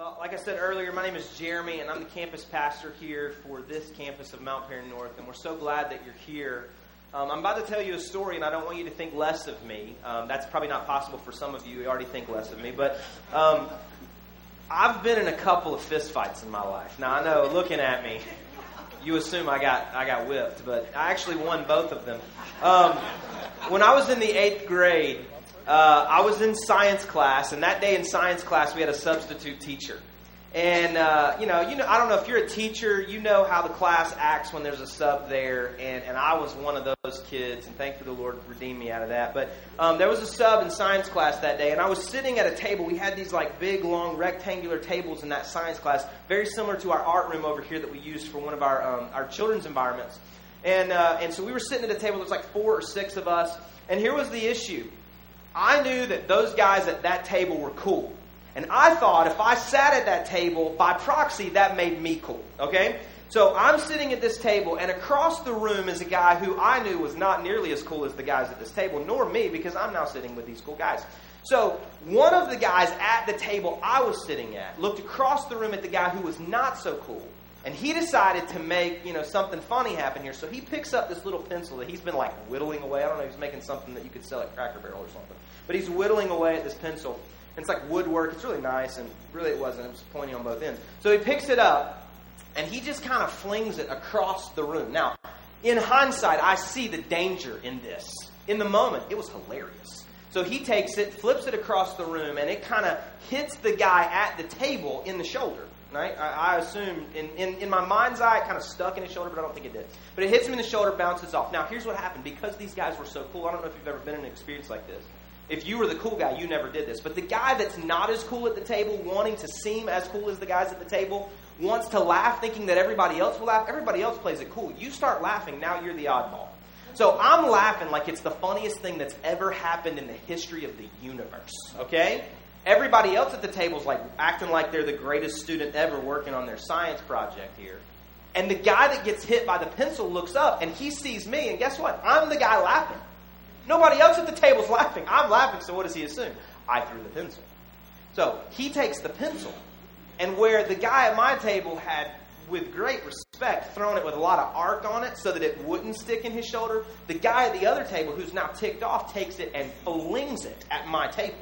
Well, like I said earlier, my name is Jeremy, and I'm the campus pastor here for this campus of Mount Perry North, and we're so glad that you're here. Um, I'm about to tell you a story, and I don't want you to think less of me. Um, that's probably not possible for some of you. You already think less of me, but um, I've been in a couple of fistfights in my life. Now I know, looking at me, you assume I got I got whipped, but I actually won both of them. Um, when I was in the eighth grade, uh, I was in science class, and that day in science class we had a substitute teacher. And uh, you know, you know, I don't know if you're a teacher, you know how the class acts when there's a sub there, and, and I was one of those kids, and thankfully the Lord redeemed me out of that. But um, there was a sub in science class that day, and I was sitting at a table. We had these like big, long, rectangular tables in that science class, very similar to our art room over here that we used for one of our um, our children's environments. And uh, and so we were sitting at a table. There was like four or six of us, and here was the issue. I knew that those guys at that table were cool. And I thought if I sat at that table, by proxy, that made me cool. Okay? So I'm sitting at this table, and across the room is a guy who I knew was not nearly as cool as the guys at this table, nor me, because I'm now sitting with these cool guys. So one of the guys at the table I was sitting at looked across the room at the guy who was not so cool. And he decided to make, you know, something funny happen here. So he picks up this little pencil that he's been like whittling away. I don't know, he's making something that you could sell at Cracker Barrel or something. But he's whittling away at this pencil. And it's like woodwork. It's really nice, and really it wasn't. It was pointy on both ends. So he picks it up, and he just kind of flings it across the room. Now, in hindsight, I see the danger in this. In the moment, it was hilarious. So he takes it, flips it across the room, and it kind of hits the guy at the table in the shoulder. Right? I, I assume, in, in, in my mind's eye, it kind of stuck in his shoulder, but I don't think it did. But it hits him in the shoulder, bounces off. Now, here's what happened. Because these guys were so cool, I don't know if you've ever been in an experience like this. If you were the cool guy, you never did this. But the guy that's not as cool at the table, wanting to seem as cool as the guys at the table, wants to laugh thinking that everybody else will laugh. Everybody else plays it cool. You start laughing, now you're the oddball. So I'm laughing like it's the funniest thing that's ever happened in the history of the universe. Okay? Everybody else at the table is like acting like they're the greatest student ever working on their science project here. And the guy that gets hit by the pencil looks up and he sees me, and guess what? I'm the guy laughing. Nobody else at the table's laughing. I'm laughing, so what does he assume? I threw the pencil. So he takes the pencil, and where the guy at my table had, with great respect, thrown it with a lot of arc on it so that it wouldn't stick in his shoulder, the guy at the other table, who's now ticked off, takes it and flings it at my table.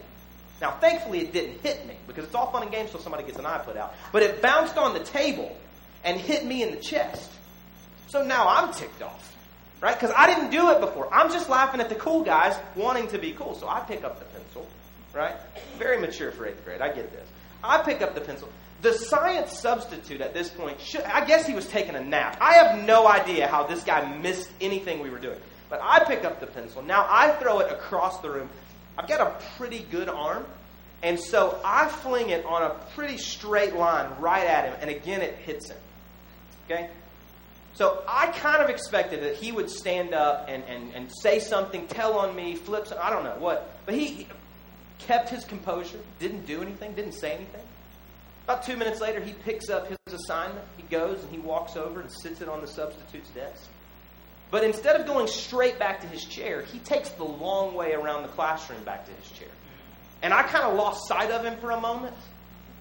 Now, thankfully, it didn't hit me because it's all fun and games until somebody gets an eye put out. But it bounced on the table and hit me in the chest. So now I'm ticked off. Right? Because I didn't do it before. I'm just laughing at the cool guys wanting to be cool. So I pick up the pencil. Right? Very mature for eighth grade. I get this. I pick up the pencil. The science substitute at this point, should, I guess he was taking a nap. I have no idea how this guy missed anything we were doing. But I pick up the pencil. Now I throw it across the room. I've got a pretty good arm. And so I fling it on a pretty straight line right at him. And again, it hits him. Okay? So I kind of expected that he would stand up and, and, and say something, tell on me, flip some, I don't know what. But he kept his composure, didn't do anything, didn't say anything. About two minutes later, he picks up his assignment. He goes and he walks over and sits it on the substitute's desk. But instead of going straight back to his chair, he takes the long way around the classroom back to his chair. And I kind of lost sight of him for a moment.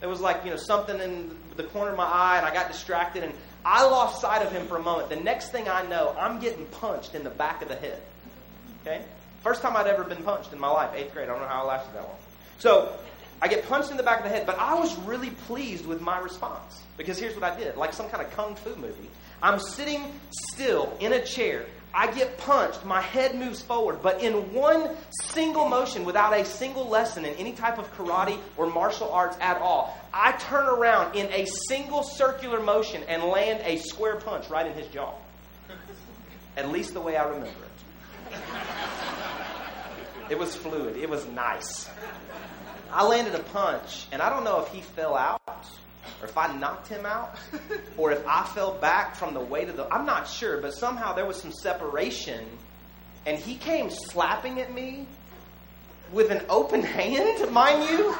It was like, you know, something in the corner of my eye, and I got distracted, and I lost sight of him for a moment. The next thing I know, I'm getting punched in the back of the head. Okay? First time I'd ever been punched in my life, eighth grade. I don't know how I lasted that long. So I get punched in the back of the head, but I was really pleased with my response. Because here's what I did like some kind of kung fu movie. I'm sitting still in a chair. I get punched, my head moves forward, but in one single motion, without a single lesson in any type of karate or martial arts at all, I turn around in a single circular motion and land a square punch right in his jaw. At least the way I remember it. It was fluid, it was nice. I landed a punch, and I don't know if he fell out or if I knocked him out, or if I fell back from the weight of the. I'm not sure, but somehow there was some separation, and he came slapping at me with an open hand, mind you.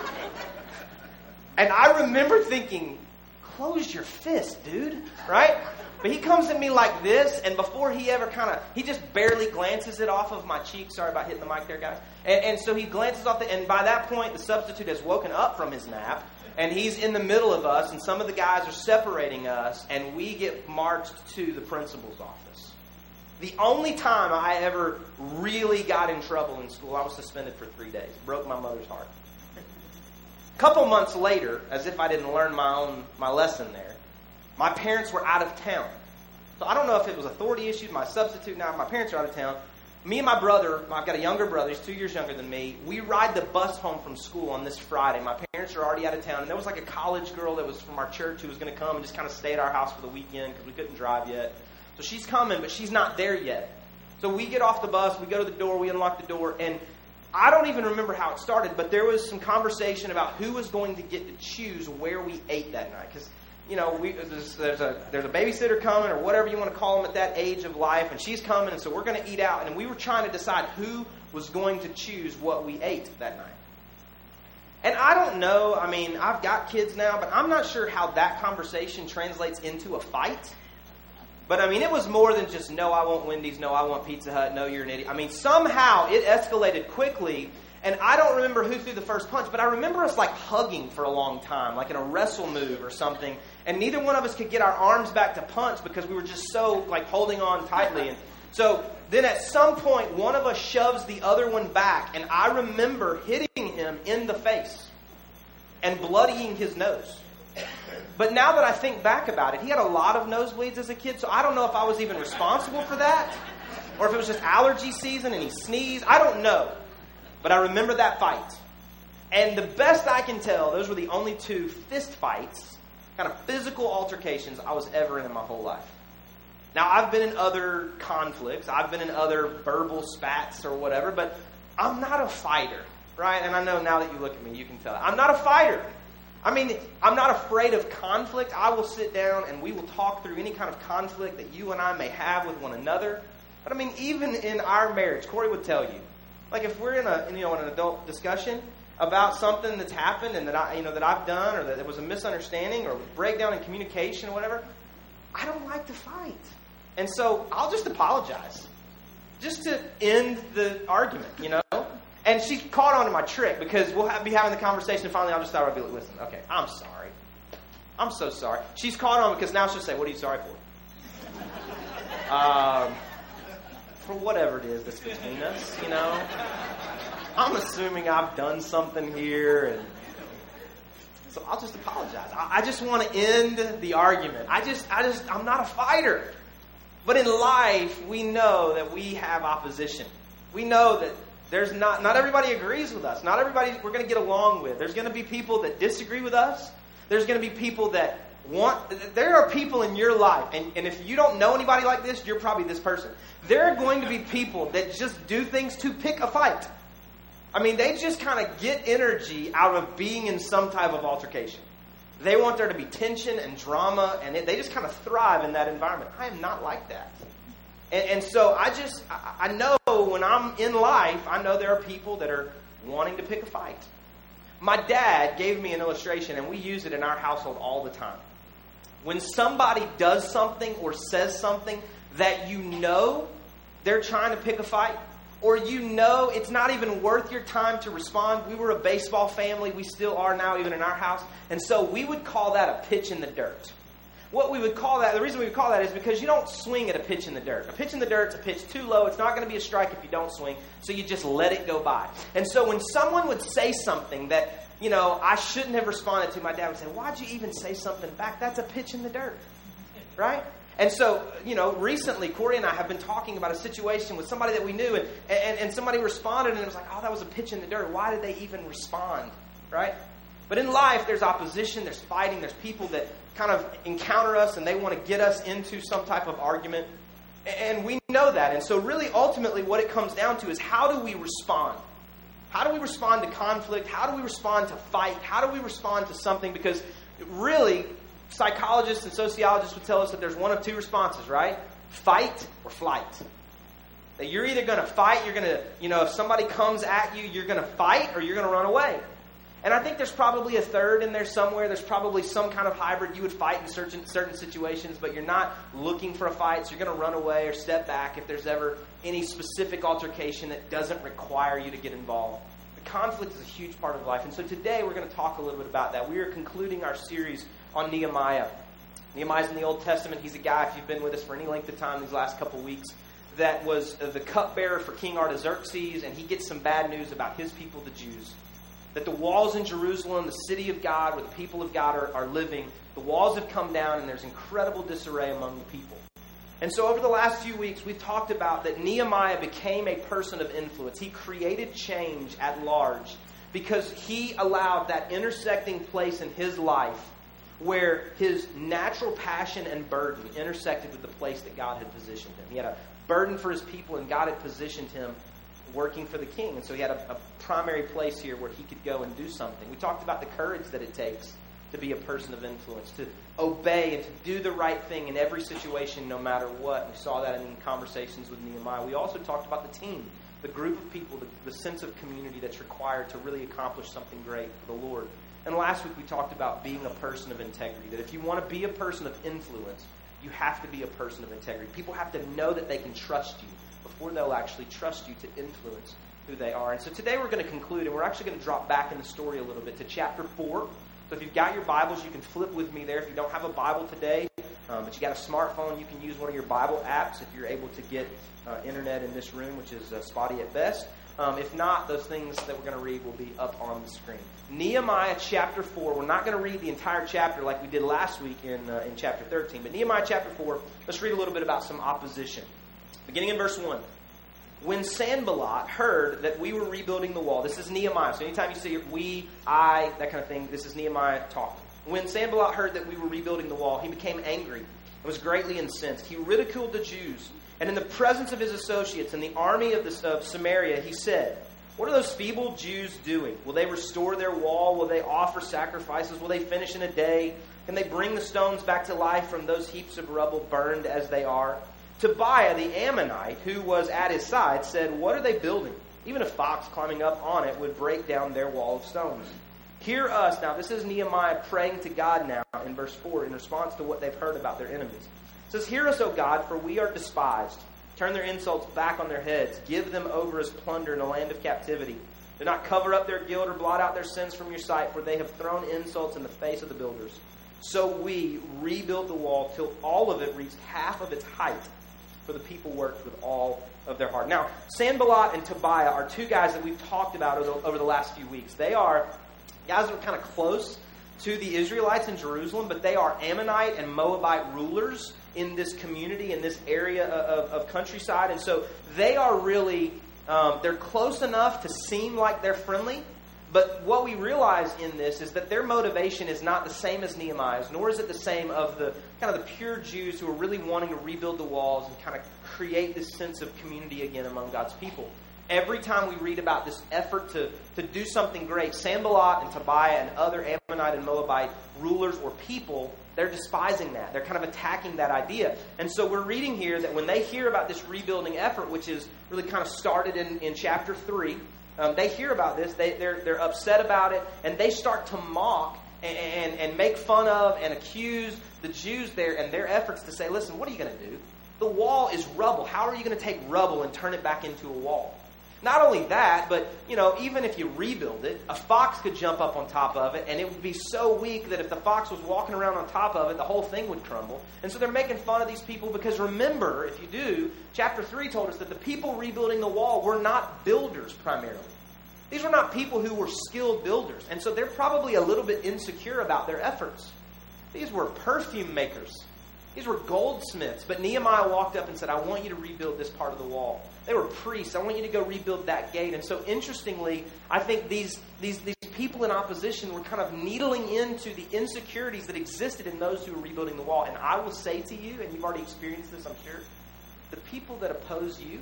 And I remember thinking, close your fist, dude, right? But he comes at me like this, and before he ever kind of, he just barely glances it off of my cheek. Sorry about hitting the mic there, guys. And, and so he glances off, the, and by that point, the substitute has woken up from his nap and he's in the middle of us, and some of the guys are separating us, and we get marched to the principal's office. The only time I ever really got in trouble in school, I was suspended for three days. Broke my mother's heart. A couple months later, as if I didn't learn my own my lesson there, my parents were out of town. So I don't know if it was authority issues, my substitute now, my parents are out of town. Me and my brother, I've got a younger brother, he's two years younger than me. We ride the bus home from school on this Friday. My parents are already out of town, and there was like a college girl that was from our church who was going to come and just kind of stay at our house for the weekend because we couldn't drive yet. So she's coming, but she's not there yet. So we get off the bus, we go to the door, we unlock the door, and I don't even remember how it started, but there was some conversation about who was going to get to choose where we ate that night. Because you know, we, there's, there's, a there's a babysitter coming or whatever you want to call them at that age of life, and she's coming, and so we're going to eat out. And we were trying to decide who was going to choose what we ate that night. And I don't know. I mean, I've got kids now, but I'm not sure how that conversation translates into a fight. But I mean, it was more than just no, I want Wendy's, no, I want Pizza Hut, no, you're an idiot. I mean, somehow it escalated quickly and I don't remember who threw the first punch, but I remember us like hugging for a long time, like in a wrestle move or something. And neither one of us could get our arms back to punch because we were just so like holding on tightly. And so then at some point, one of us shoves the other one back, and I remember hitting him in the face and bloodying his nose. But now that I think back about it, he had a lot of nosebleeds as a kid, so I don't know if I was even responsible for that or if it was just allergy season and he sneezed. I don't know. But I remember that fight. And the best I can tell, those were the only two fist fights, kind of physical altercations I was ever in in my whole life. Now, I've been in other conflicts, I've been in other verbal spats or whatever, but I'm not a fighter, right? And I know now that you look at me, you can tell. I'm not a fighter. I mean, I'm not afraid of conflict. I will sit down and we will talk through any kind of conflict that you and I may have with one another. But I mean, even in our marriage, Corey would tell you, like if we're in a you know in an adult discussion about something that's happened and that I you know that I've done or that there was a misunderstanding or breakdown in communication or whatever, I don't like to fight. And so I'll just apologize. Just to end the argument, you know? And she caught on to my trick because we'll have, be having the conversation and finally I'll just start. I'll be like, listen, okay, I'm sorry. I'm so sorry. She's caught on because now she'll say, what are you sorry for? Um, for whatever it is that's between us, you know? I'm assuming I've done something here, and so I'll just apologize. I, I just want to end the argument. I just, I just, I'm not a fighter. But in life, we know that we have opposition. We know that there's not, not everybody agrees with us. Not everybody we're going to get along with. There's going to be people that disagree with us. There's going to be people that want, there are people in your life, and, and if you don't know anybody like this, you're probably this person. There are going to be people that just do things to pick a fight. I mean, they just kind of get energy out of being in some type of altercation. They want there to be tension and drama, and they just kind of thrive in that environment. I am not like that. And, and so I just, I, I know when I'm in life, I know there are people that are wanting to pick a fight. My dad gave me an illustration, and we use it in our household all the time. When somebody does something or says something that you know they're trying to pick a fight, or you know it's not even worth your time to respond. We were a baseball family. We still are now, even in our house. And so we would call that a pitch in the dirt. What we would call that, the reason we would call that is because you don't swing at a pitch in the dirt. A pitch in the dirt is a pitch too low. It's not going to be a strike if you don't swing, so you just let it go by. And so when someone would say something that you know, I shouldn't have responded to. My dad would say, Why'd you even say something back? That's a pitch in the dirt. Right? And so, you know, recently, Corey and I have been talking about a situation with somebody that we knew, and, and, and somebody responded, and it was like, oh, that was a pitch in the dirt. Why did they even respond? Right? But in life, there's opposition, there's fighting, there's people that kind of encounter us, and they want to get us into some type of argument. And we know that. And so, really, ultimately, what it comes down to is how do we respond? How do we respond to conflict? How do we respond to fight? How do we respond to something? Because really, psychologists and sociologists would tell us that there's one of two responses, right? Fight or flight. That you're either going to fight, you're going to, you know, if somebody comes at you, you're going to fight or you're going to run away. And I think there's probably a third in there somewhere. There's probably some kind of hybrid. You would fight in certain, certain situations, but you're not looking for a fight, so you're going to run away or step back if there's ever any specific altercation that doesn't require you to get involved. The conflict is a huge part of life. And so today we're going to talk a little bit about that. We are concluding our series on Nehemiah. Nehemiah's in the Old Testament. He's a guy, if you've been with us for any length of time these last couple weeks, that was the cupbearer for King Artaxerxes, and he gets some bad news about his people, the Jews. That the walls in Jerusalem, the city of God, where the people of God are, are living, the walls have come down, and there's incredible disarray among the people. And so, over the last few weeks, we've talked about that Nehemiah became a person of influence. He created change at large because he allowed that intersecting place in his life where his natural passion and burden intersected with the place that God had positioned him. He had a burden for his people, and God had positioned him working for the king. And so he had a, a primary place here where he could go and do something. We talked about the courage that it takes to be a person of influence, to obey and to do the right thing in every situation, no matter what. We saw that in conversations with Nehemiah. We also talked about the team, the group of people, the, the sense of community that's required to really accomplish something great for the Lord. And last week we talked about being a person of integrity, that if you want to be a person of influence, you have to be a person of integrity. People have to know that they can trust you before they'll actually trust you to influence who they are. And so today we're going to conclude, and we're actually going to drop back in the story a little bit to chapter 4 so if you've got your Bibles, you can flip with me there. If you don't have a Bible today, um, but you got a smartphone, you can use one of your Bible apps if you're able to get uh, internet in this room, which is uh, spotty at best. Um, if not, those things that we're going to read will be up on the screen. Nehemiah chapter 4. We're not going to read the entire chapter like we did last week in, uh, in chapter 13, but Nehemiah chapter 4, let's read a little bit about some opposition. Beginning in verse 1 when Sanballat heard that we were rebuilding the wall, this is Nehemiah. So anytime you see we, I, that kind of thing, this is Nehemiah talking. When Sanballat heard that we were rebuilding the wall, he became angry and was greatly incensed. He ridiculed the Jews. And in the presence of his associates and the army of, the, of Samaria, he said, What are those feeble Jews doing? Will they restore their wall? Will they offer sacrifices? Will they finish in a day? Can they bring the stones back to life from those heaps of rubble burned as they are? Tobiah the Ammonite, who was at his side, said, What are they building? Even a fox climbing up on it would break down their wall of stones. Hear us. Now, this is Nehemiah praying to God now in verse 4 in response to what they've heard about their enemies. It says, Hear us, O God, for we are despised. Turn their insults back on their heads. Give them over as plunder in a land of captivity. Do not cover up their guilt or blot out their sins from your sight, for they have thrown insults in the face of the builders. So we rebuilt the wall till all of it reached half of its height for the people worked with all of their heart. Now, Sanballat and Tobiah are two guys that we've talked about over the, over the last few weeks. They are guys that are kind of close to the Israelites in Jerusalem, but they are Ammonite and Moabite rulers in this community, in this area of, of countryside. And so they are really, um, they're close enough to seem like they're friendly, but what we realize in this is that their motivation is not the same as Nehemiah's, nor is it the same of the kind of the pure Jews who are really wanting to rebuild the walls and kind of create this sense of community again among God's people. Every time we read about this effort to, to do something great, Sanballat and Tobiah and other Ammonite and Moabite rulers or people, they're despising that. They're kind of attacking that idea. And so we're reading here that when they hear about this rebuilding effort, which is really kind of started in, in chapter 3, um, they hear about this, they, they're, they're upset about it, and they start to mock and, and, and make fun of and accuse the Jews there and their efforts to say, listen, what are you going to do? The wall is rubble. How are you going to take rubble and turn it back into a wall? Not only that, but you know, even if you rebuild it, a fox could jump up on top of it, and it would be so weak that if the fox was walking around on top of it, the whole thing would crumble. And so they're making fun of these people because remember, if you do, chapter three told us that the people rebuilding the wall were not builders primarily. These were not people who were skilled builders, and so they're probably a little bit insecure about their efforts. These were perfume makers. These were goldsmiths. But Nehemiah walked up and said, I want you to rebuild this part of the wall. They were priests. I want you to go rebuild that gate. And so, interestingly, I think these, these, these people in opposition were kind of needling into the insecurities that existed in those who were rebuilding the wall. And I will say to you, and you've already experienced this, I'm sure, the people that oppose you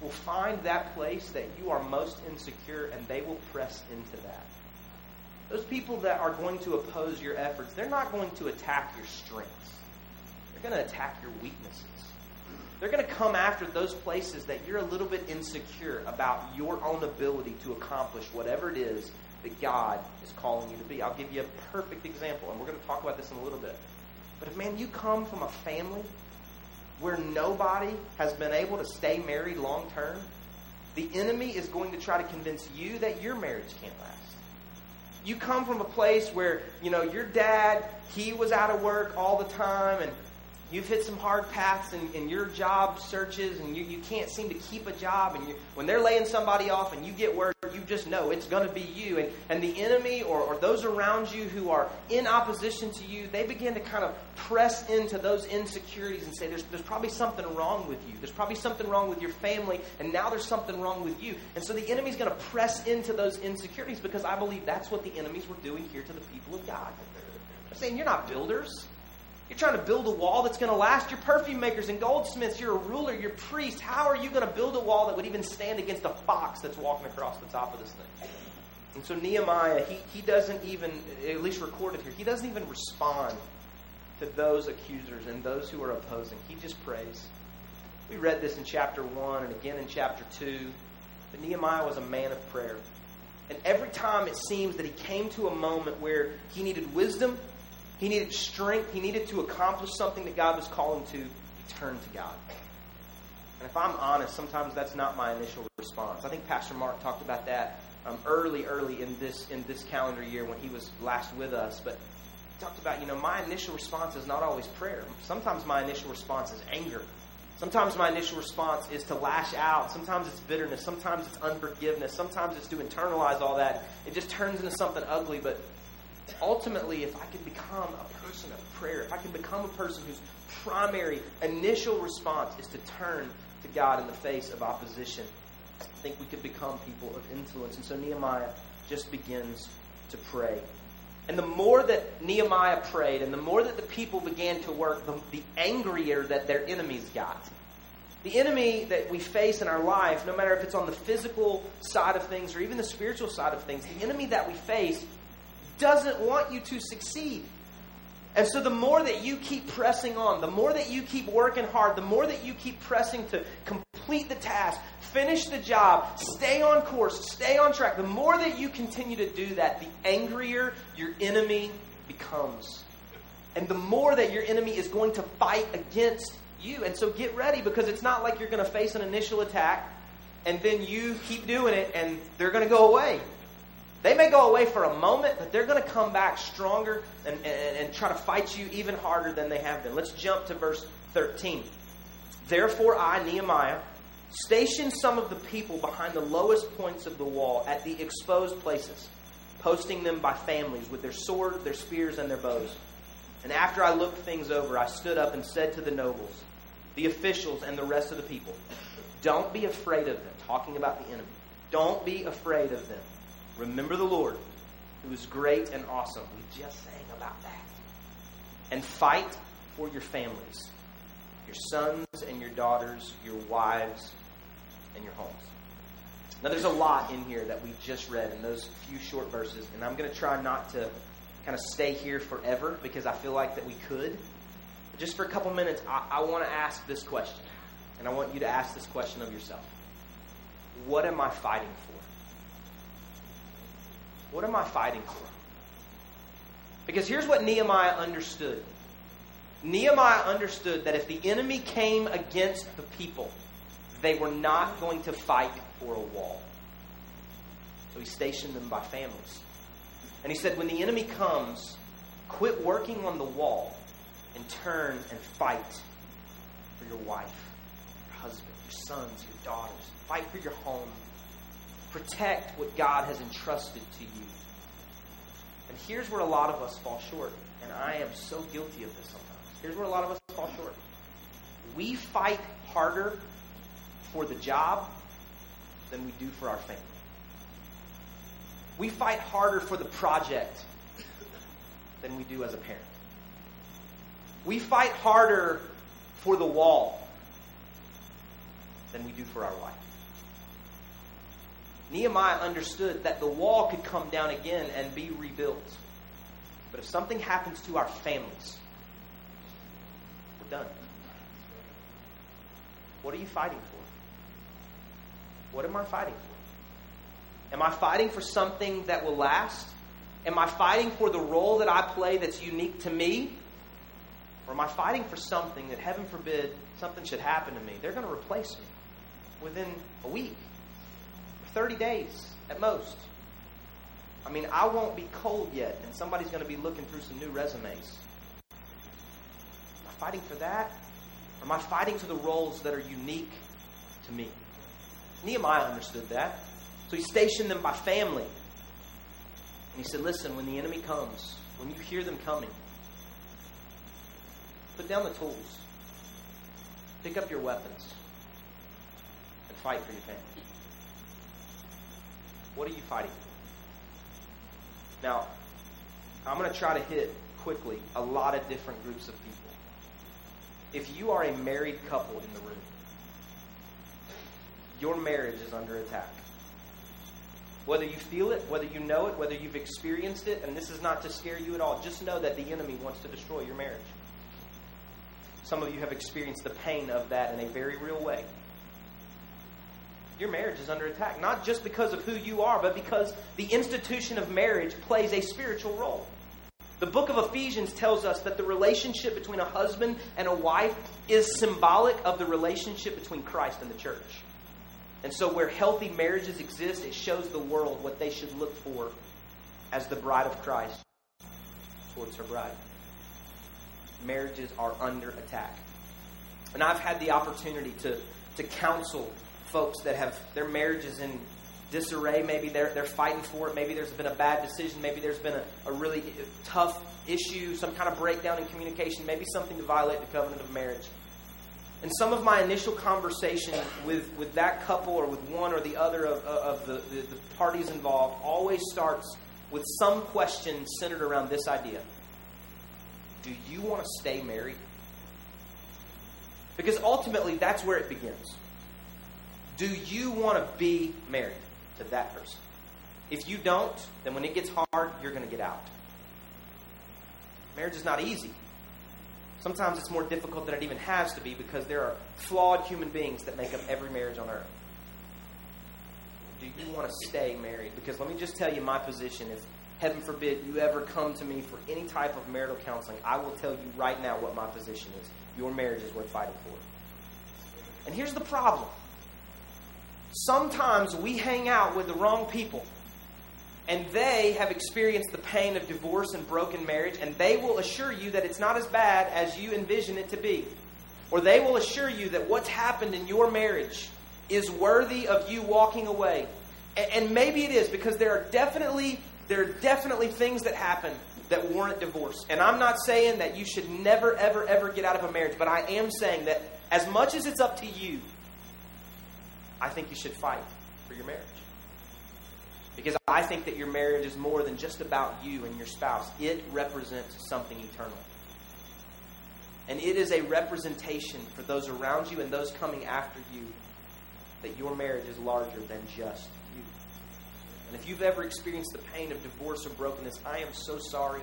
will find that place that you are most insecure and they will press into that. Those people that are going to oppose your efforts, they're not going to attack your strengths going to attack your weaknesses. They're going to come after those places that you're a little bit insecure about your own ability to accomplish whatever it is that God is calling you to be. I'll give you a perfect example, and we're going to talk about this in a little bit. But if, man, you come from a family where nobody has been able to stay married long term, the enemy is going to try to convince you that your marriage can't last. You come from a place where, you know, your dad, he was out of work all the time and you've hit some hard paths in, in your job searches and you, you can't seem to keep a job and you, when they're laying somebody off and you get word you just know it's going to be you. And, and the enemy or, or those around you who are in opposition to you they begin to kind of press into those insecurities and say there's, there's probably something wrong with you. There's probably something wrong with your family and now there's something wrong with you. And so the enemy's going to press into those insecurities because i believe that's what the enemies were doing here to the people of god. They're saying you're not builders you're trying to build a wall that's going to last. You're perfume makers and goldsmiths. You're a ruler. You're priests. How are you going to build a wall that would even stand against a fox that's walking across the top of this thing? And so Nehemiah, he, he doesn't even, at least recorded here, he doesn't even respond to those accusers and those who are opposing. He just prays. We read this in chapter 1 and again in chapter 2. But Nehemiah was a man of prayer. And every time it seems that he came to a moment where he needed wisdom he needed strength. He needed to accomplish something that God was calling to. He turned to God. And if I'm honest, sometimes that's not my initial response. I think Pastor Mark talked about that um, early, early in this in this calendar year when he was last with us. But he talked about, you know, my initial response is not always prayer. Sometimes my initial response is anger. Sometimes my initial response is to lash out. Sometimes it's bitterness. Sometimes it's unforgiveness. Sometimes it's to internalize all that. It just turns into something ugly. But ultimately, if I can become a person of prayer, if I can become a person whose primary initial response is to turn to God in the face of opposition, I think we could become people of influence. And so Nehemiah just begins to pray. And the more that Nehemiah prayed and the more that the people began to work, the, the angrier that their enemies got. The enemy that we face in our life, no matter if it's on the physical side of things or even the spiritual side of things, the enemy that we face doesn't want you to succeed. And so, the more that you keep pressing on, the more that you keep working hard, the more that you keep pressing to complete the task, finish the job, stay on course, stay on track, the more that you continue to do that, the angrier your enemy becomes. And the more that your enemy is going to fight against you. And so, get ready because it's not like you're going to face an initial attack and then you keep doing it and they're going to go away. They may go away for a moment, but they're going to come back stronger and, and, and try to fight you even harder than they have been. Let's jump to verse 13. Therefore, I, Nehemiah, stationed some of the people behind the lowest points of the wall at the exposed places, posting them by families with their swords, their spears, and their bows. And after I looked things over, I stood up and said to the nobles, the officials, and the rest of the people, Don't be afraid of them, talking about the enemy. Don't be afraid of them. Remember the Lord, who is great and awesome. We just sang about that. And fight for your families, your sons and your daughters, your wives, and your homes. Now, there's a lot in here that we just read in those few short verses, and I'm going to try not to kind of stay here forever because I feel like that we could. But just for a couple minutes, I, I want to ask this question, and I want you to ask this question of yourself What am I fighting for? What am I fighting for? Because here's what Nehemiah understood Nehemiah understood that if the enemy came against the people, they were not going to fight for a wall. So he stationed them by families. And he said, when the enemy comes, quit working on the wall and turn and fight for your wife, your husband, your sons, your daughters. Fight for your home. Protect what God has entrusted to you. And here's where a lot of us fall short. And I am so guilty of this sometimes. Here's where a lot of us fall short. We fight harder for the job than we do for our family. We fight harder for the project than we do as a parent. We fight harder for the wall than we do for our wife. Nehemiah understood that the wall could come down again and be rebuilt. But if something happens to our families, we're done. What are you fighting for? What am I fighting for? Am I fighting for something that will last? Am I fighting for the role that I play that's unique to me? Or am I fighting for something that, heaven forbid, something should happen to me? They're going to replace me within a week 30 days at most. I mean, I won't be cold yet, and somebody's going to be looking through some new resumes. Am I fighting for that? Or am I fighting for the roles that are unique to me? Nehemiah understood that. So he stationed them by family. And he said, Listen, when the enemy comes, when you hear them coming, put down the tools, pick up your weapons, and fight for your family. What are you fighting for? Now, I'm going to try to hit quickly a lot of different groups of people. If you are a married couple in the room, your marriage is under attack. Whether you feel it, whether you know it, whether you've experienced it, and this is not to scare you at all, just know that the enemy wants to destroy your marriage. Some of you have experienced the pain of that in a very real way. Your marriage is under attack, not just because of who you are, but because the institution of marriage plays a spiritual role. The book of Ephesians tells us that the relationship between a husband and a wife is symbolic of the relationship between Christ and the church. And so, where healthy marriages exist, it shows the world what they should look for as the bride of Christ towards her bride. Marriages are under attack. And I've had the opportunity to, to counsel folks that have their marriages in disarray. Maybe they're, they're fighting for it. Maybe there's been a bad decision. Maybe there's been a, a really tough issue, some kind of breakdown in communication, maybe something to violate the covenant of marriage. And some of my initial conversation with, with that couple or with one or the other of, of the, the, the parties involved always starts with some question centered around this idea Do you want to stay married? Because ultimately, that's where it begins. Do you want to be married to that person? If you don't, then when it gets hard, you're going to get out. Marriage is not easy. Sometimes it's more difficult than it even has to be because there are flawed human beings that make up every marriage on earth. Do you want to stay married? Because let me just tell you my position. If, heaven forbid, you ever come to me for any type of marital counseling, I will tell you right now what my position is. Your marriage is worth fighting for. And here's the problem sometimes we hang out with the wrong people and they have experienced the pain of divorce and broken marriage, and they will assure you that it's not as bad as you envision it to be. Or they will assure you that what's happened in your marriage is worthy of you walking away. And, maybe it is, because there are definitely there are definitely things that happen that warrant divorce. And I'm not saying that you should never, ever, ever get out of a marriage, but I am saying that as much as it's up to you, I think you should fight for your marriage. Because I think that your marriage is more than just about you and your spouse, it represents something eternal. And it is a representation for those around you and those coming after you that your marriage is larger than just you. And if you've ever experienced the pain of divorce or brokenness, I am so sorry.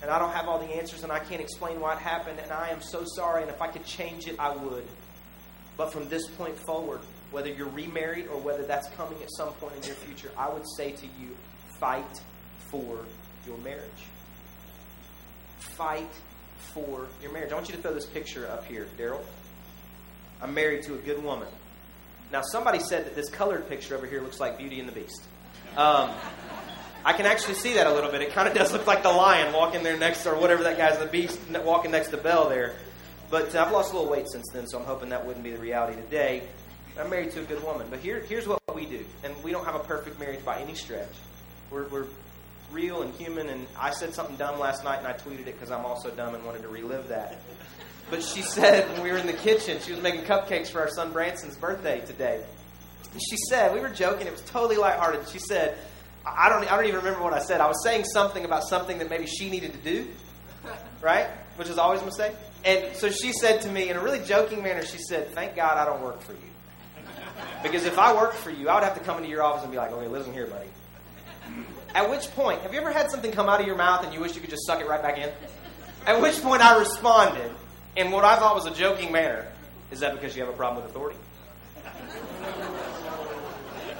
And I don't have all the answers and I can't explain why it happened, and I am so sorry. And if I could change it, I would. But from this point forward, whether you're remarried or whether that's coming at some point in your future, I would say to you, fight for your marriage. Fight for your marriage. I want you to throw this picture up here, Daryl. I'm married to a good woman. Now, somebody said that this colored picture over here looks like Beauty and the Beast. Um, I can actually see that a little bit. It kind of does look like the lion walking there next, or whatever that guy's the beast walking next to Belle there. But uh, I've lost a little weight since then, so I'm hoping that wouldn't be the reality today. I'm married to a good woman. But here, here's what we do. And we don't have a perfect marriage by any stretch. We're, we're real and human. And I said something dumb last night, and I tweeted it because I'm also dumb and wanted to relive that. But she said when we were in the kitchen, she was making cupcakes for our son Branson's birthday today. And she said, we were joking, it was totally lighthearted. She said, I don't, I don't even remember what I said. I was saying something about something that maybe she needed to do, right? Which is always a mistake. And so she said to me in a really joking manner, she said, Thank God I don't work for you. Because if I worked for you, I would have to come into your office and be like, okay, listen here, buddy. At which point, have you ever had something come out of your mouth and you wish you could just suck it right back in? At which point I responded in what I thought was a joking manner. Is that because you have a problem with authority?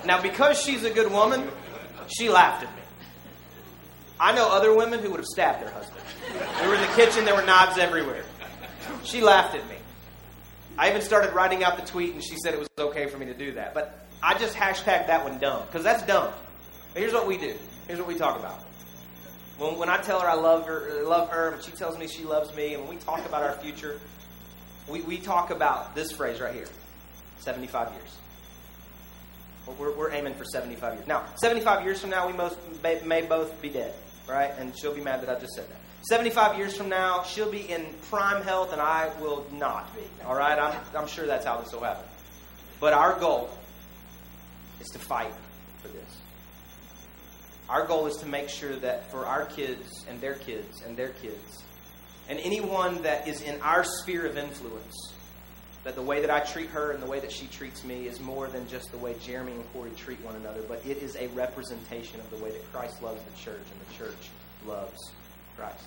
Now, because she's a good woman, she laughed at me. I know other women who would have stabbed their husband. We were in the kitchen, there were knives everywhere. She laughed at me. I even started writing out the tweet, and she said it was okay for me to do that. But I just hashtagged that one dumb because that's dumb. But here's what we do. Here's what we talk about. When, when I tell her I love her, uh, love her, and she tells me she loves me, and when we talk about our future, we, we talk about this phrase right here 75 years. We're, we're aiming for 75 years. Now, 75 years from now, we most may, may both be dead, right? And she'll be mad that I just said that. 75 years from now, she'll be in prime health, and I will not be. All right? I'm, I'm sure that's how this will happen. But our goal is to fight for this. Our goal is to make sure that for our kids and their kids and their kids, and anyone that is in our sphere of influence, that the way that I treat her and the way that she treats me is more than just the way Jeremy and Corey treat one another, but it is a representation of the way that Christ loves the church and the church loves Christ.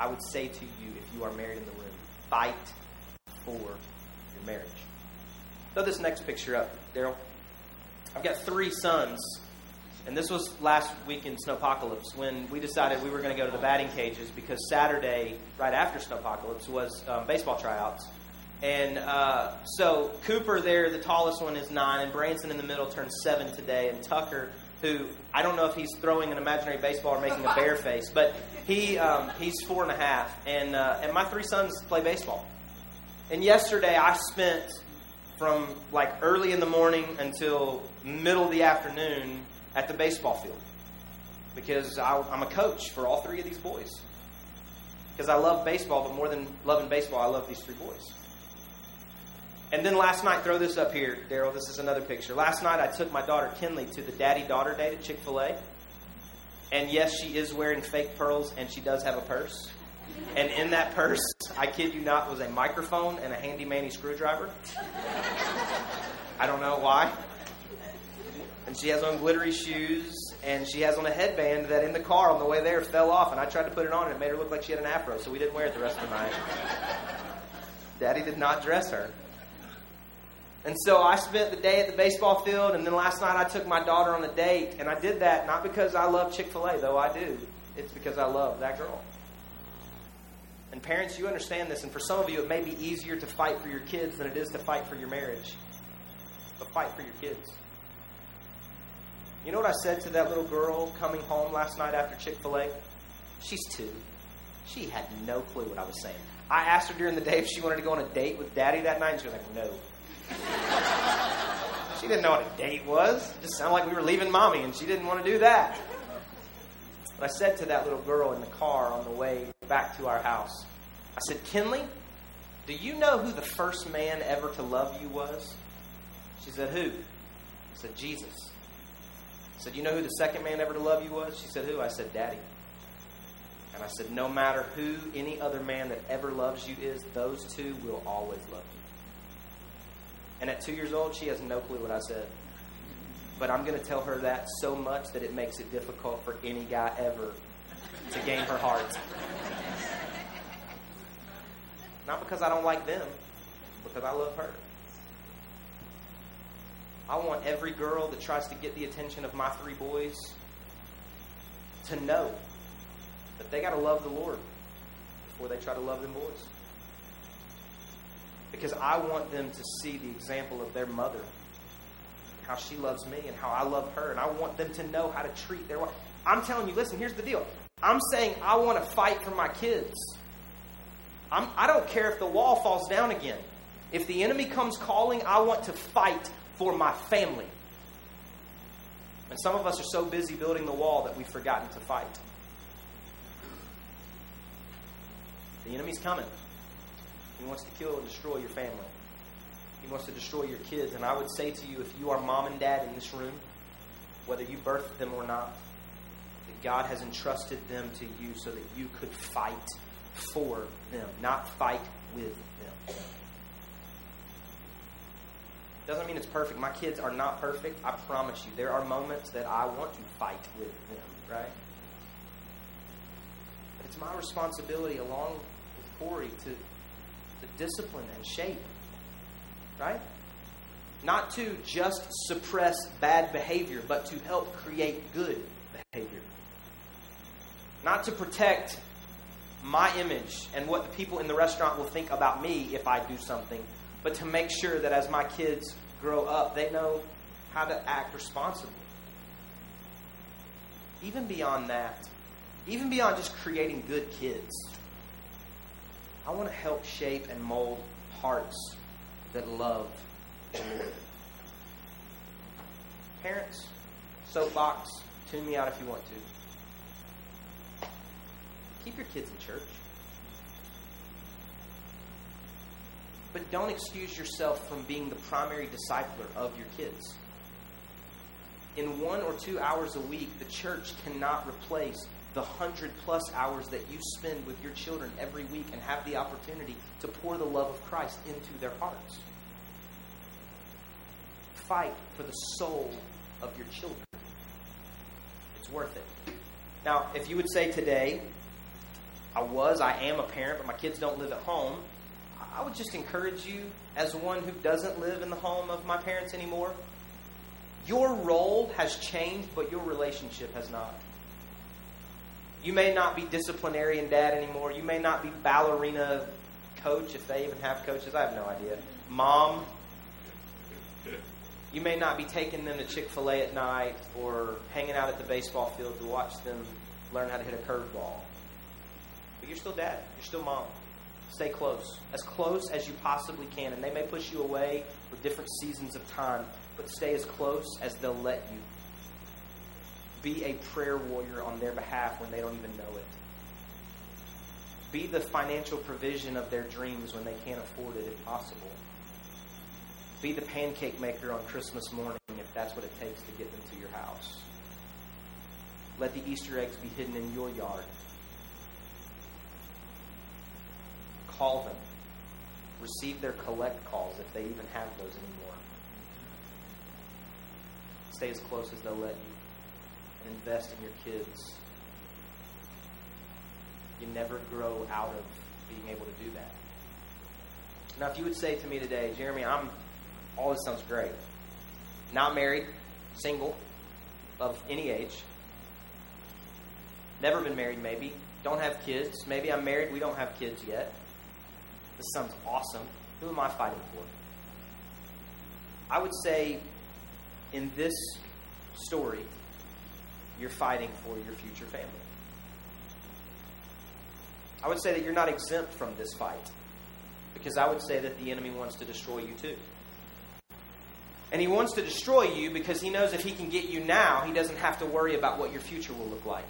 I would say to you, if you are married in the room, fight for your marriage. Throw this next picture up, Daryl. I've got three sons, and this was last week in Snowpocalypse when we decided we were going to go to the batting cages because Saturday, right after Snowpocalypse, was um, baseball tryouts. And uh, so Cooper there, the tallest one, is nine, and Branson in the middle turns seven today, and Tucker who I don't know if he's throwing an imaginary baseball or making a bear face, but he um, he's four and a half, and uh, and my three sons play baseball. And yesterday I spent from like early in the morning until middle of the afternoon at the baseball field because I, I'm a coach for all three of these boys. Because I love baseball, but more than loving baseball, I love these three boys. And then last night, throw this up here, Daryl. This is another picture. Last night, I took my daughter Kinley to the daddy daughter date at Chick fil A. And yes, she is wearing fake pearls, and she does have a purse. And in that purse, I kid you not, was a microphone and a handy manny screwdriver. I don't know why. And she has on glittery shoes, and she has on a headband that in the car on the way there fell off. And I tried to put it on, and it made her look like she had an afro, so we didn't wear it the rest of the night. Daddy did not dress her. And so I spent the day at the baseball field, and then last night I took my daughter on a date, and I did that not because I love Chick fil A, though I do. It's because I love that girl. And parents, you understand this, and for some of you, it may be easier to fight for your kids than it is to fight for your marriage. But fight for your kids. You know what I said to that little girl coming home last night after Chick fil A? She's two. She had no clue what I was saying. I asked her during the day if she wanted to go on a date with daddy that night, and she was like, no. She didn't know what a date was. It just sounded like we were leaving mommy, and she didn't want to do that. But I said to that little girl in the car on the way back to our house, I said, Kinley, do you know who the first man ever to love you was? She said, Who? I said, Jesus. I said, You know who the second man ever to love you was? She said, Who? I said, Daddy. And I said, No matter who any other man that ever loves you is, those two will always love you. And at two years old, she has no clue what I said. But I'm going to tell her that so much that it makes it difficult for any guy ever to gain her heart. Not because I don't like them, because I love her. I want every girl that tries to get the attention of my three boys to know that they got to love the Lord before they try to love them boys because I want them to see the example of their mother, how she loves me and how I love her, and I want them to know how to treat their wife. I'm telling you, listen, here's the deal. I'm saying I want to fight for my kids. I'm, I do not care if the wall falls down again. If the enemy comes calling, I want to fight for my family. And some of us are so busy building the wall that we've forgotten to fight. The enemy's coming. He wants to kill and destroy your family. He wants to destroy your kids. And I would say to you, if you are mom and dad in this room, whether you birthed them or not, that God has entrusted them to you so that you could fight for them, not fight with them. Doesn't mean it's perfect. My kids are not perfect. I promise you. There are moments that I want to fight with them, right? But it's my responsibility, along with Corey, to to discipline and shape. Right? Not to just suppress bad behavior, but to help create good behavior. Not to protect my image and what the people in the restaurant will think about me if I do something, but to make sure that as my kids grow up, they know how to act responsibly. Even beyond that, even beyond just creating good kids, I want to help shape and mold hearts that love the Lord. Parents, soapbox, tune me out if you want to. Keep your kids in church. But don't excuse yourself from being the primary discipler of your kids. In one or two hours a week, the church cannot replace the hundred plus hours that you spend with your children every week and have the opportunity to pour the love of Christ into their hearts. Fight for the soul of your children. It's worth it. Now, if you would say today, I was, I am a parent, but my kids don't live at home, I would just encourage you, as one who doesn't live in the home of my parents anymore, your role has changed, but your relationship has not. You may not be disciplinarian dad anymore. You may not be ballerina coach, if they even have coaches. I have no idea. Mom. You may not be taking them to Chick fil A at night or hanging out at the baseball field to watch them learn how to hit a curveball. But you're still dad. You're still mom. Stay close. As close as you possibly can. And they may push you away for different seasons of time, but stay as close as they'll let you. Be a prayer warrior on their behalf when they don't even know it. Be the financial provision of their dreams when they can't afford it if possible. Be the pancake maker on Christmas morning if that's what it takes to get them to your house. Let the Easter eggs be hidden in your yard. Call them. Receive their collect calls if they even have those anymore. Stay as close as they'll let you. Invest in your kids. You never grow out of being able to do that. Now, if you would say to me today, Jeremy, I'm all this sounds great. Not married, single, of any age. Never been married, maybe. Don't have kids. Maybe I'm married, we don't have kids yet. This sounds awesome. Who am I fighting for? I would say in this story, you're fighting for your future family. I would say that you're not exempt from this fight because I would say that the enemy wants to destroy you too. And he wants to destroy you because he knows if he can get you now, he doesn't have to worry about what your future will look like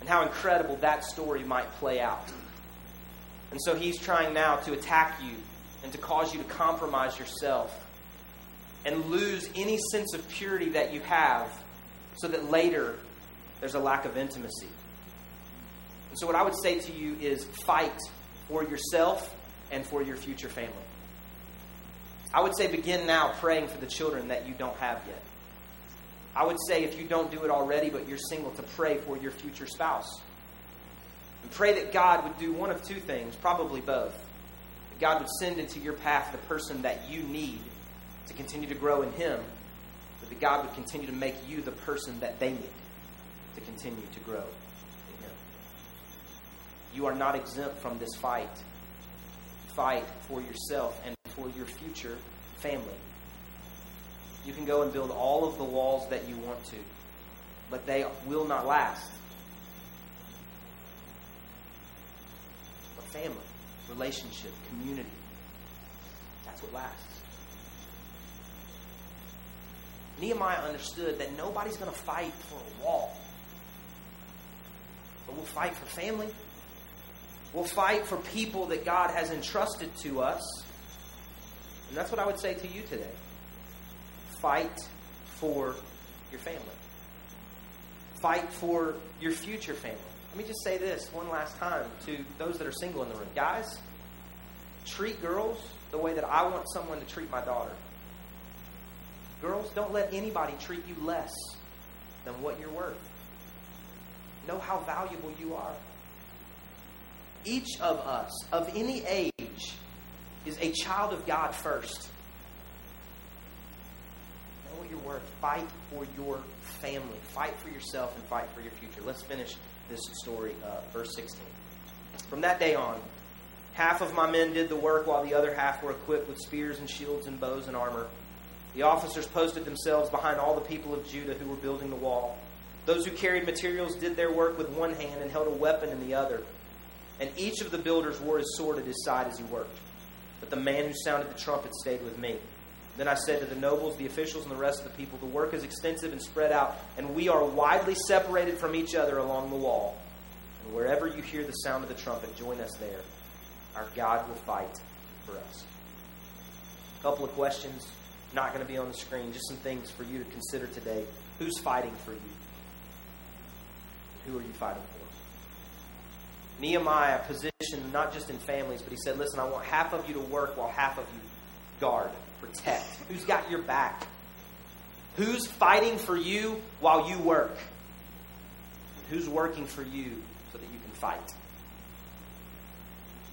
and how incredible that story might play out. And so he's trying now to attack you and to cause you to compromise yourself and lose any sense of purity that you have so that later there's a lack of intimacy. And so, what I would say to you is fight for yourself and for your future family. I would say begin now praying for the children that you don't have yet. I would say if you don't do it already, but you're single, to pray for your future spouse. And pray that God would do one of two things, probably both. That God would send into your path the person that you need to continue to grow in Him, that God would continue to make you the person that they need to continue to grow in Him. You are not exempt from this fight. Fight for yourself and for your future family. You can go and build all of the walls that you want to, but they will not last. But family, relationship, community, that's what lasts. Nehemiah understood that nobody's going to fight for a wall. But we'll fight for family. We'll fight for people that God has entrusted to us. And that's what I would say to you today. Fight for your family. Fight for your future family. Let me just say this one last time to those that are single in the room. Guys, treat girls the way that I want someone to treat my daughter. Girls, don't let anybody treat you less than what you're worth. Know how valuable you are. Each of us, of any age, is a child of God first. Know what you're worth. Fight for your family. Fight for yourself and fight for your future. Let's finish this story up. Verse 16. From that day on, half of my men did the work while the other half were equipped with spears and shields and bows and armor. The officers posted themselves behind all the people of Judah who were building the wall. Those who carried materials did their work with one hand and held a weapon in the other. And each of the builders wore his sword at his side as he worked. But the man who sounded the trumpet stayed with me. Then I said to the nobles, the officials, and the rest of the people, The work is extensive and spread out, and we are widely separated from each other along the wall. And wherever you hear the sound of the trumpet, join us there. Our God will fight for us. A couple of questions, not going to be on the screen, just some things for you to consider today. Who's fighting for you? Who are you fighting for? Nehemiah positioned not just in families, but he said, Listen, I want half of you to work while half of you guard, protect. Who's got your back? Who's fighting for you while you work? Who's working for you so that you can fight?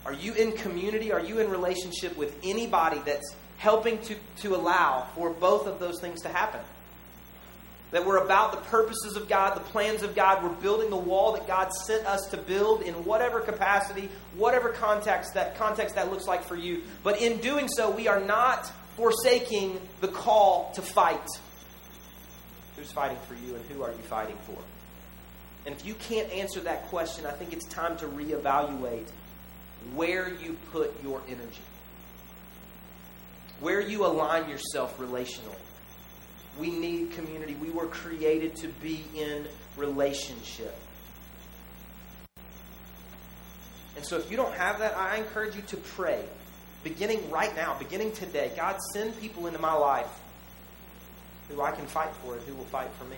Are you in community? Are you in relationship with anybody that's helping to, to allow for both of those things to happen? That we're about the purposes of God, the plans of God. We're building the wall that God sent us to build in whatever capacity, whatever context that context that looks like for you. But in doing so, we are not forsaking the call to fight. Who's fighting for you and who are you fighting for? And if you can't answer that question, I think it's time to reevaluate where you put your energy, where you align yourself relationally. We need community. We were created to be in relationship. And so if you don't have that, I encourage you to pray. Beginning right now, beginning today, God, send people into my life who I can fight for and who will fight for me.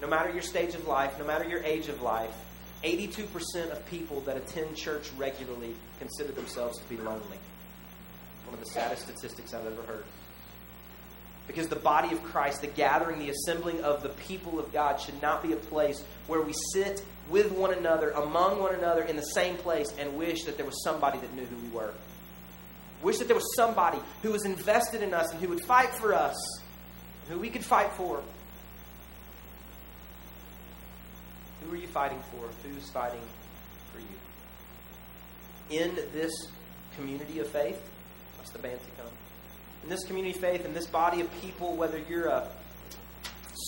No matter your stage of life, no matter your age of life, 82% of people that attend church regularly consider themselves to be lonely. One of the saddest statistics I've ever heard. Because the body of Christ, the gathering, the assembling of the people of God, should not be a place where we sit with one another, among one another, in the same place, and wish that there was somebody that knew who we were. Wish that there was somebody who was invested in us and who would fight for us, who we could fight for. Who are you fighting for? Who's fighting for you? In this community of faith, the band to come in this community faith, in this body of people, whether you're a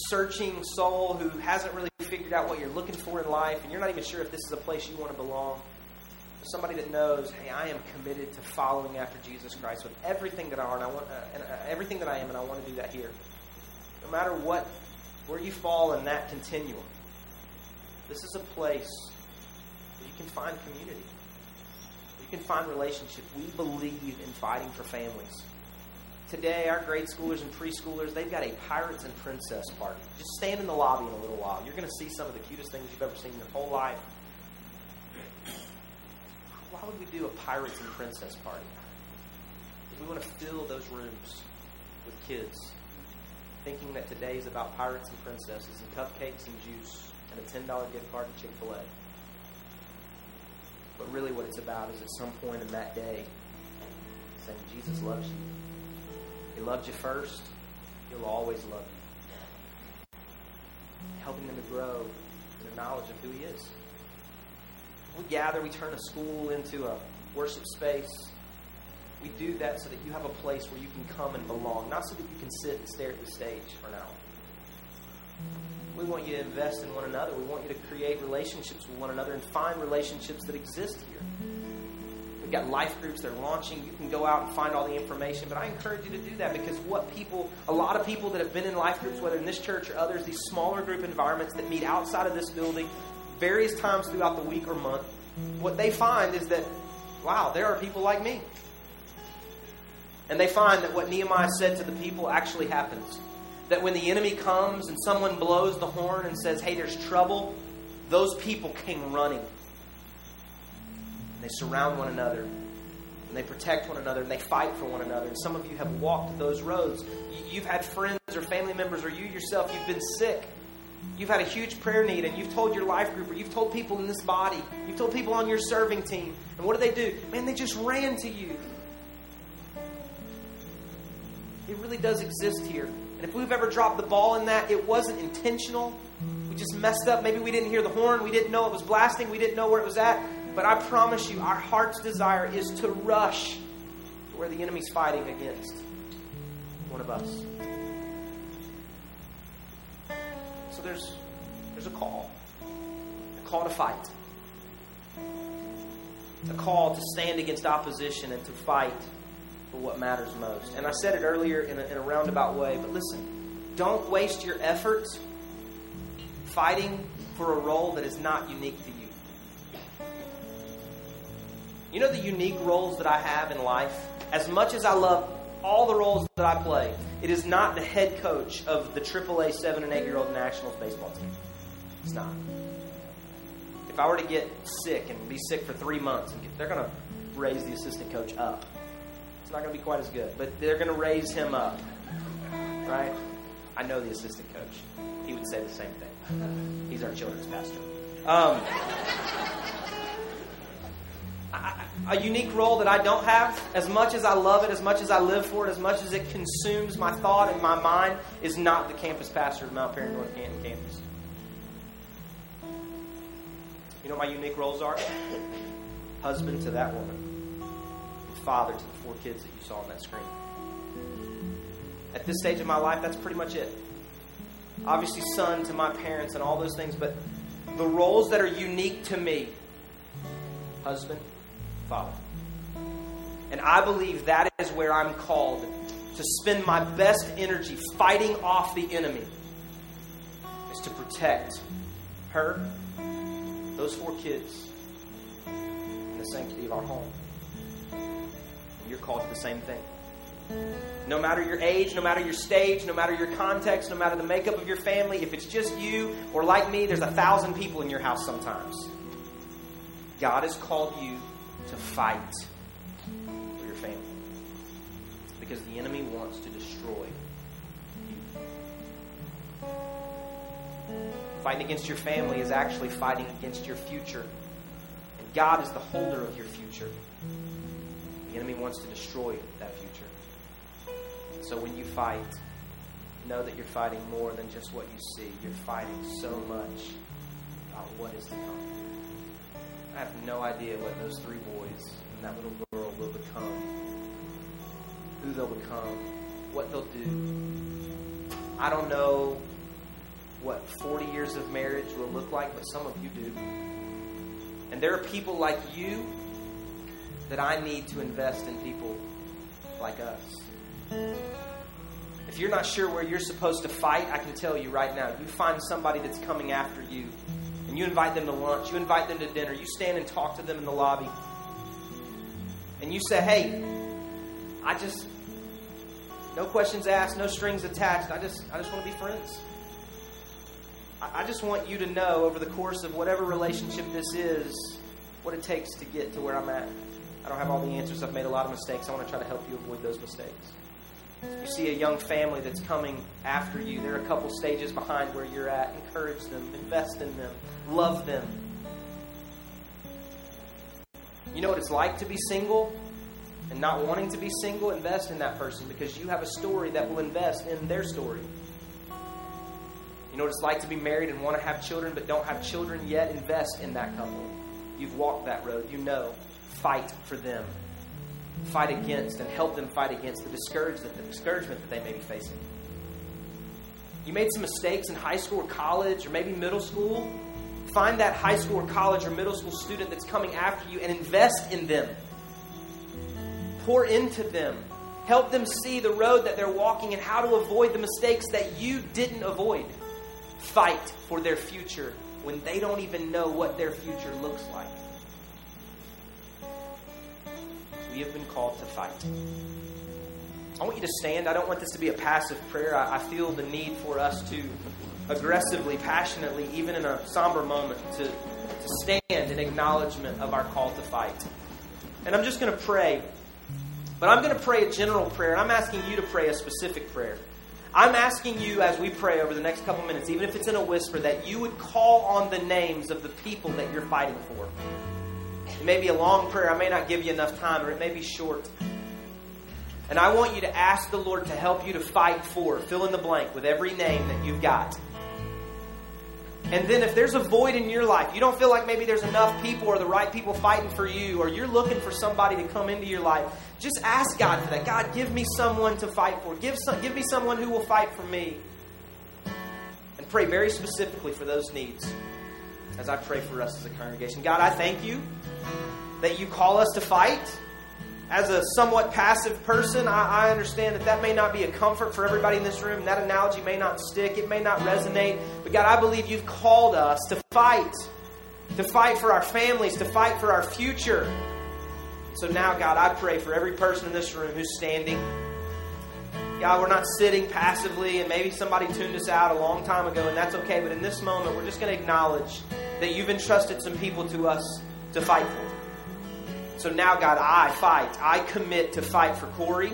searching soul who hasn't really figured out what you're looking for in life, and you're not even sure if this is a place you want to belong, somebody that knows, hey, I am committed to following after Jesus Christ with everything that I are, and I want, uh, and, uh, everything that I am, and I want to do that here. No matter what, where you fall in that continuum, this is a place where you can find community. Can find relationship. We believe in fighting for families. Today, our grade schoolers and preschoolers, they've got a Pirates and Princess party. Just stand in the lobby in a little while. You're going to see some of the cutest things you've ever seen in your whole life. Why would we do a Pirates and Princess party? If we want to fill those rooms with kids, thinking that today is about pirates and princesses and cupcakes and juice and a $10 gift card to Chick fil A. But really, what it's about is at some point in that day, saying, Jesus loves you. He loved you first. He'll always love you. Helping them to grow in the knowledge of who He is. We gather, we turn a school into a worship space. We do that so that you have a place where you can come and belong, not so that you can sit and stare at the stage for an hour. We want you to invest in one another. We want you to create relationships with one another and find relationships that exist here. We've got life groups that are launching. You can go out and find all the information. But I encourage you to do that because what people, a lot of people that have been in life groups, whether in this church or others, these smaller group environments that meet outside of this building various times throughout the week or month, what they find is that, wow, there are people like me. And they find that what Nehemiah said to the people actually happens. That when the enemy comes and someone blows the horn and says, hey, there's trouble, those people came running and they surround one another. And they protect one another and they fight for one another. And some of you have walked those roads. You've had friends or family members, or you yourself, you've been sick. You've had a huge prayer need, and you've told your life group, or you've told people in this body, you've told people on your serving team. And what do they do? Man, they just ran to you. It really does exist here. And if we've ever dropped the ball in that, it wasn't intentional. We just messed up. Maybe we didn't hear the horn. We didn't know it was blasting. We didn't know where it was at. But I promise you, our heart's desire is to rush where the enemy's fighting against. one of us. So there's there's a call. A call to fight. A call to stand against opposition and to fight for what matters most. And I said it earlier in a, in a roundabout way, but listen, don't waste your efforts fighting for a role that is not unique to you. You know the unique roles that I have in life? As much as I love all the roles that I play, it is not the head coach of the AAA 7 and 8 year old Nationals baseball team. It's not. If I were to get sick and be sick for three months, they're going to raise the assistant coach up. It's not going to be quite as good, but they're going to raise him up. Right? I know the assistant coach. He would say the same thing. He's our children's pastor. Um, a unique role that I don't have, as much as I love it, as much as I live for it, as much as it consumes my thought and my mind, is not the campus pastor of Mount Paran North Canton campus. You know what my unique roles are? Husband to that woman, father to the four kids that you saw on that screen. At this stage of my life, that's pretty much it. Obviously, son to my parents and all those things, but the roles that are unique to me husband, Father. And I believe that is where I'm called to spend my best energy fighting off the enemy, is to protect her, those four kids, and the sanctity of our home. You're called to the same thing. No matter your age, no matter your stage, no matter your context, no matter the makeup of your family, if it's just you or like me, there's a thousand people in your house sometimes. God has called you to fight for your family. Because the enemy wants to destroy you. Fighting against your family is actually fighting against your future. And God is the holder of your future. The enemy wants to destroy that future. So when you fight, know that you're fighting more than just what you see. You're fighting so much about what is to come. I have no idea what those three boys and that little girl will become, who they'll become, what they'll do. I don't know what 40 years of marriage will look like, but some of you do. And there are people like you that I need to invest in people like us. If you're not sure where you're supposed to fight, I can tell you right now, you find somebody that's coming after you and you invite them to lunch, you invite them to dinner, you stand and talk to them in the lobby, and you say, hey, I just, no questions asked, no strings attached, I just, I just want to be friends. I, I just want you to know over the course of whatever relationship this is, what it takes to get to where I'm at. I don't have all the answers. I've made a lot of mistakes. I want to try to help you avoid those mistakes you see a young family that's coming after you, they're a couple stages behind where you're at. Encourage them, invest in them, love them. You know what it's like to be single and not wanting to be single? Invest in that person because you have a story that will invest in their story. You know what it's like to be married and want to have children but don't have children yet? Invest in that couple. You've walked that road. You know. Fight for them fight against and help them fight against the discouragement, the discouragement that they may be facing. You made some mistakes in high school or college or maybe middle school. Find that high school or college or middle school student that's coming after you and invest in them. Pour into them. Help them see the road that they're walking and how to avoid the mistakes that you didn't avoid. Fight for their future when they don't even know what their future looks like. We have been called to fight. I want you to stand. I don't want this to be a passive prayer. I, I feel the need for us to aggressively, passionately, even in a somber moment, to, to stand in acknowledgement of our call to fight. And I'm just going to pray. But I'm going to pray a general prayer, and I'm asking you to pray a specific prayer. I'm asking you as we pray over the next couple minutes, even if it's in a whisper, that you would call on the names of the people that you're fighting for. It may be a long prayer. I may not give you enough time, or it may be short. And I want you to ask the Lord to help you to fight for, fill in the blank with every name that you've got. And then if there's a void in your life, you don't feel like maybe there's enough people or the right people fighting for you, or you're looking for somebody to come into your life, just ask God for that. God, give me someone to fight for. Give, some, give me someone who will fight for me. And pray very specifically for those needs as I pray for us as a congregation. God, I thank you that you call us to fight as a somewhat passive person, I, I, understand that that may not be a comfort for everybody in this room. That analogy may not stick, it may not resonate. But God, I believe you've called us to fight, to fight for our families, to fight for our future. So now, God, I pray for every person in this room who's standing. God, we're not sitting passively, and maybe somebody tuned us out a long time ago, and that's okay. But in this moment, we're just going to acknowledge that you've entrusted some people to us to fight for. So now, God, I fight. I commit to fight for Corey,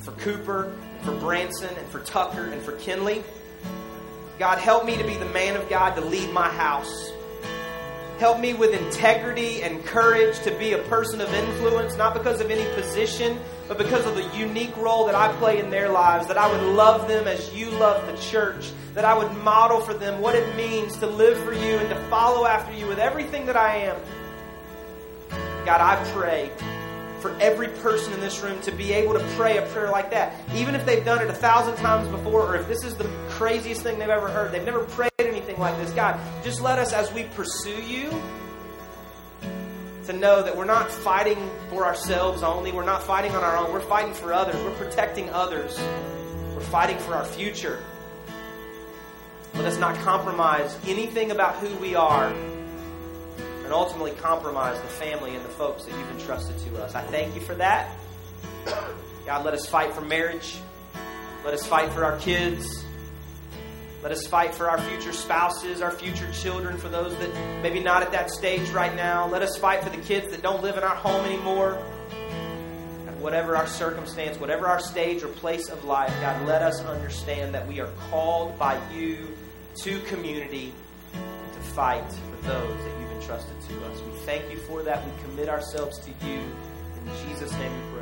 for Cooper, for Branson, and for Tucker, and for Kinley. God, help me to be the man of God to lead my house. Help me with integrity and courage to be a person of influence, not because of any position, but because of the unique role that I play in their lives. That I would love them as you love the church. That I would model for them what it means to live for you and to follow after you with everything that I am. God, I pray for every person in this room to be able to pray a prayer like that. Even if they've done it a thousand times before, or if this is the craziest thing they've ever heard, they've never prayed like this. God, just let us, as we pursue you, to know that we're not fighting for ourselves only. We're not fighting on our own. We're fighting for others. We're protecting others. We're fighting for our future. Let us not compromise anything about who we are and ultimately compromise the family and the folks that you've entrusted to us. I thank you for that. God, let us fight for marriage. Let us fight for our kids. Let us fight for our future spouses, our future children, for those that maybe not at that stage right now. Let us fight for the kids that don't live in our home anymore. And whatever our circumstance, whatever our stage or place of life, God, let us understand that we are called by you to community to fight for those that you've entrusted to us. We thank you for that. We commit ourselves to you. In Jesus' name we pray.